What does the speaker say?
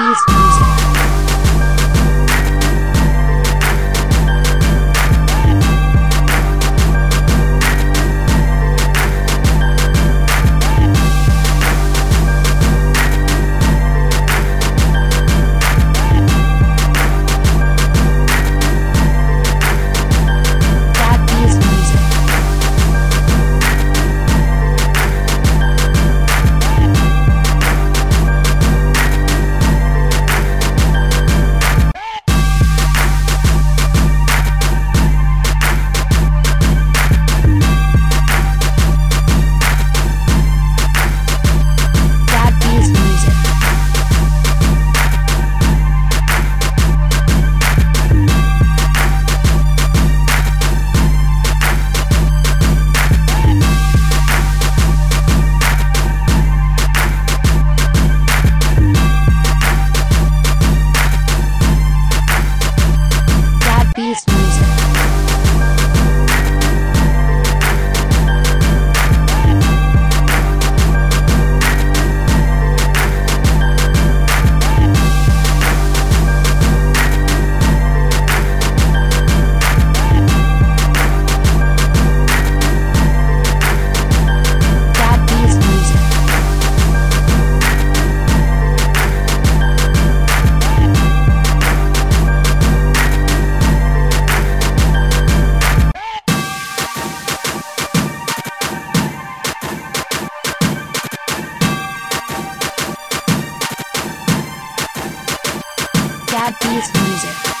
Beast Beast Music. Beast Music.